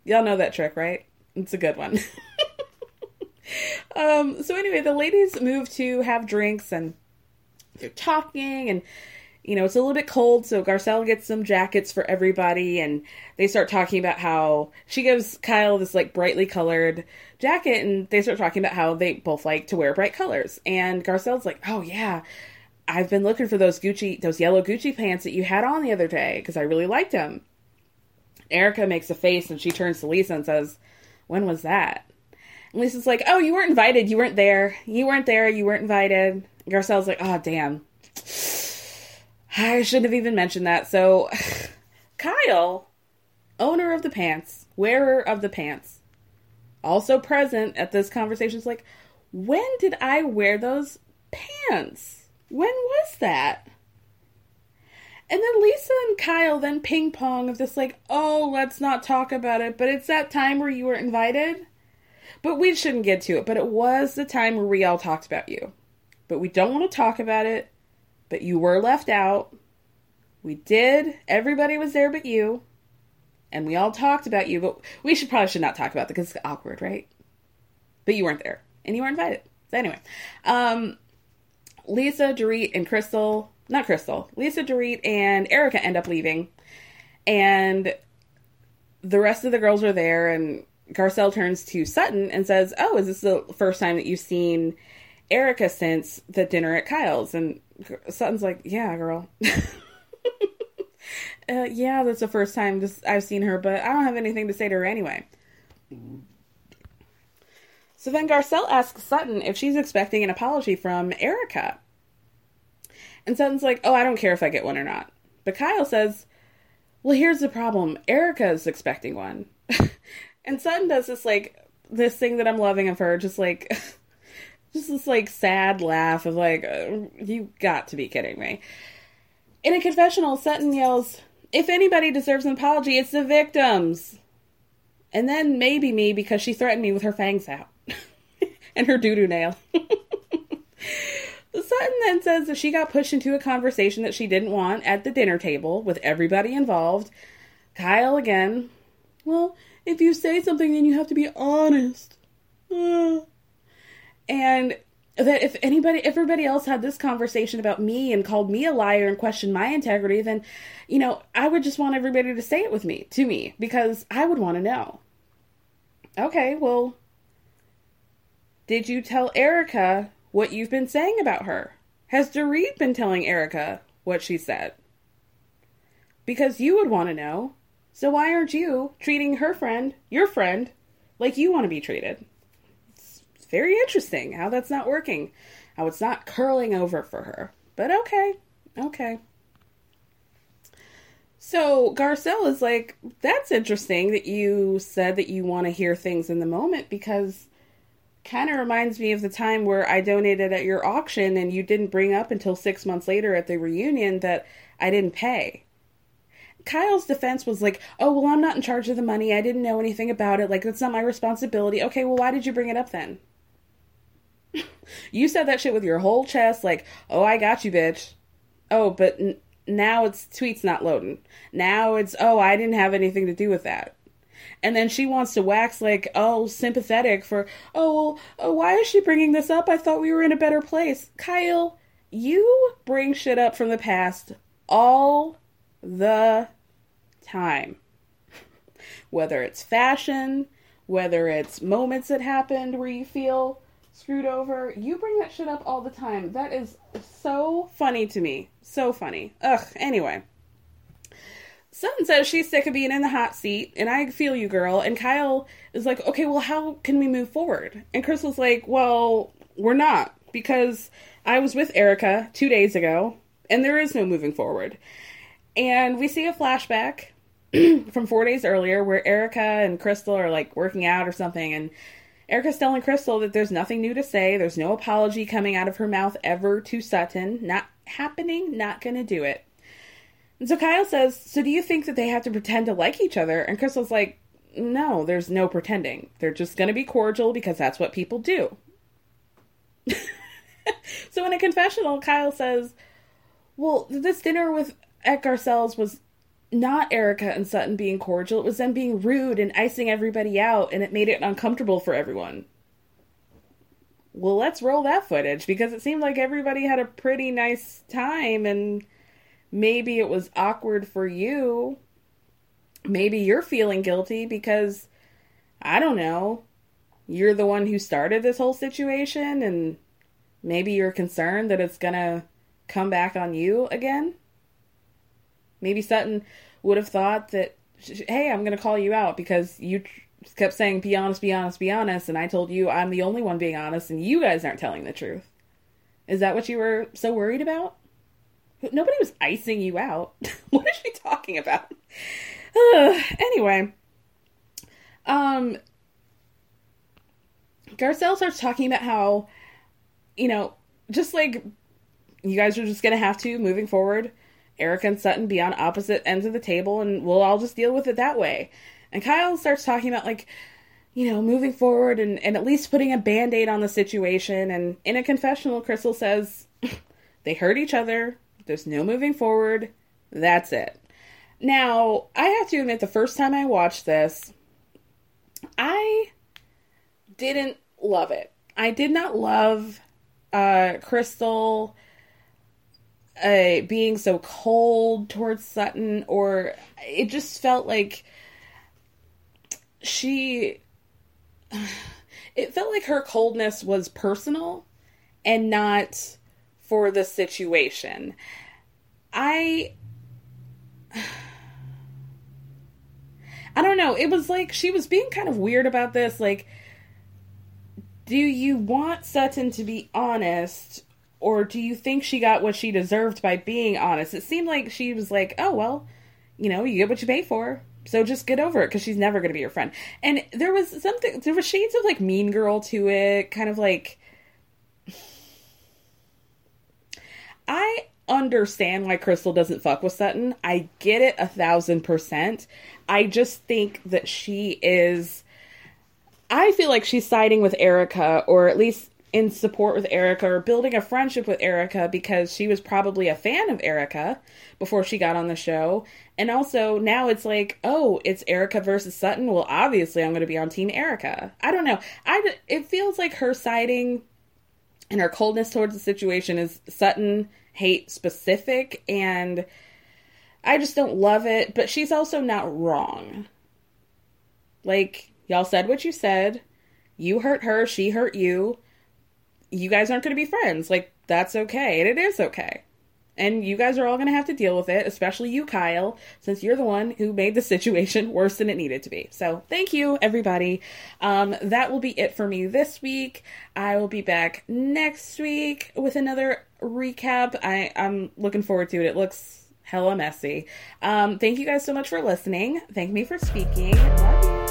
y'all know that trick, right? It's a good one. [LAUGHS] um, so anyway, the ladies move to have drinks and they're talking and you know, it's a little bit cold, so Garcelle gets some jackets for everybody, and they start talking about how she gives Kyle this like brightly colored jacket, and they start talking about how they both like to wear bright colors. And Garcelle's like, "Oh yeah, I've been looking for those Gucci, those yellow Gucci pants that you had on the other day because I really liked them." Erika makes a face, and she turns to Lisa and says, "When was that?" And Lisa's like, "Oh, you weren't invited. You weren't there. You weren't there. You weren't invited." Garcelle's like, "Oh damn." I shouldn't have even mentioned that. So, [SIGHS] Kyle, owner of the pants, wearer of the pants, also present at this conversation, is like, when did I wear those pants? When was that? And then Lisa and Kyle then ping pong of this, like, oh, let's not talk about it, but it's that time where you were invited. But we shouldn't get to it. But it was the time where we all talked about you. But we don't want to talk about it but you were left out. We did. Everybody was there but you. And we all talked about you, but we should probably should not talk about it because it's awkward, right? But you weren't there. And you weren't invited. So anyway. Um Lisa, Dorit, and Crystal not Crystal, Lisa, Dorit, and Erika end up leaving. And the rest of the girls are there and Garcelle turns to Sutton and says, Oh, is this the first time that you've seen Erika since the dinner at Kyle's? And Sutton's like, yeah, girl. [LAUGHS] uh, yeah, that's the first time just I've seen her, but I don't have anything to say to her anyway. So then Garcelle asks Sutton if she's expecting an apology from Erika. And Sutton's like, oh, I don't care if I get one or not. But Kyle says, well, here's the problem. Erika is expecting one. [LAUGHS] and Sutton does this, like, this thing that I'm loving of her, just like, [LAUGHS] just this like sad laugh of like, uh, you got to be kidding me. In a confessional, Sutton yells, "If anybody deserves an apology, it's the victims." And then maybe me because she threatened me with her fangs out [LAUGHS] and her doo doo nail. [LAUGHS] Sutton then says that she got pushed into a conversation that she didn't want at the dinner table with everybody involved. Kyle again. Well, if you say something, then you have to be honest. [SIGHS] Uh and that if anybody everybody else had this conversation about me and called me a liar and questioned my integrity then you know i would just want everybody to say it with me to me because i would want to know. Okay well did you tell erica what you've been saying about her? Has Dorit been telling erica what she said? Because you would want to know. So why aren't you treating her friend your friend like you want to be treated very interesting how that's not working. How it's not curling over for her. But okay. Okay. So Garcelle is like, that's interesting that you said that you want to hear things in the moment because kind of reminds me of the time where I donated at your auction and you didn't bring up until six months later at the reunion that I didn't pay. Kyle's defense was like, oh, well, I'm not in charge of the money. I didn't know anything about it. Like, that's not my responsibility. Okay, well, why did you bring it up then? You said that shit with your whole chest, like, oh, I got you, bitch. Oh, but n- now it's tweets not loading. Now it's, oh, I didn't have anything to do with that. And then she wants to wax like, oh, sympathetic for, oh, oh, why is she bringing this up? I thought we were in a better place. Kyle, you bring shit up from the past all the time. whether it's fashion, whether it's moments that happened where you feel screwed over. You bring that shit up all the time. That is so funny to me. So funny. Ugh, anyway. Sutton says she's sick of being in the hot seat, and I feel you, girl. And Kyle is like, okay, well, how can we move forward? And Crystal's like, well, we're not, because I was with Erika two days ago, and there is no moving forward. And we see a flashback [CLEARS THROAT] from four days earlier where Erika and Crystal are like working out or something, and Erika's telling Crystal that there's nothing new to say. There's no apology coming out of her mouth ever to Sutton. Not happening, not gonna do it. And so Kyle says, So do you think that they have to pretend to like each other? And Crystal's like, No, there's no pretending. They're just gonna be cordial because that's what people do. [LAUGHS] so in a confessional, Kyle says, Well, this dinner with at Garcelle's was not Erika and Sutton being cordial. It was them being rude and icing everybody out, and it made it uncomfortable for everyone. Well, let's roll that footage because it seemed like everybody had a pretty nice time, and maybe it was awkward for you. Maybe you're feeling guilty because, I don't know, you're the one who started this whole situation, and maybe you're concerned that it's gonna come back on you again. Maybe Sutton would have thought that, hey, I'm going to call you out because you kept saying, be honest, be honest, be honest. And I told you I'm the only one being honest and you guys aren't telling the truth. Is that what you were so worried about? Nobody was icing you out. [LAUGHS] what is she talking about? [SIGHS] Anyway, um, Garcelle starts talking about how, you know, just like you guys are just to have to moving forward Erika and Sutton be on opposite ends of the table and we'll all just deal with it that way. And Kyle starts talking about like, you know, moving forward and, and at least putting a band aid on the situation. And in a confessional, Crystal says [LAUGHS] they hurt each other. There's no moving forward. That's it. Now, I have to admit, the first time I watched this, I didn't love it. I did not love uh, Crystal uh, being so cold towards Sutton, or it just felt like she. [SIGHS] It felt like her coldness was personal and not for the situation. I. [SIGHS] I don't know. It was like she was being kind of weird about this. Like, do you want Sutton to be honest or do you think she got what she deserved by being honest? It seemed like she was like, oh, well, you know, you get what you pay for. So just get over it because she's never going to be your friend. And there was something, there was shades of like mean girl to it, kind of like. I understand why Crystal doesn't fuck with Sutton. I get it a thousand percent. I just think that she is. I feel like she's siding with Erika, or at least in support with Erika or building a friendship with Erika because she was probably a fan of Erika before she got on the show. And also now it's like, oh, it's Erika versus Sutton. Well, obviously I'm going to be on team Erika. I don't know. I it feels like her siding and her coldness towards the situation is Sutton hate specific and I just don't love it, but she's also not wrong. Like y'all said what you said. You hurt her, she hurt you you guys aren't going to be friends. Like, that's okay. And it is okay. And you guys are all going to have to deal with it, especially you, Kyle, since you're the one who made the situation [LAUGHS] worse than it needed to be. So, thank you, everybody. Um, that will be it for me this week. I will be back next week with another recap. I, I'm looking forward to it. It looks hella messy. Um, thank you guys so much for listening. Thank me for speaking. Love you.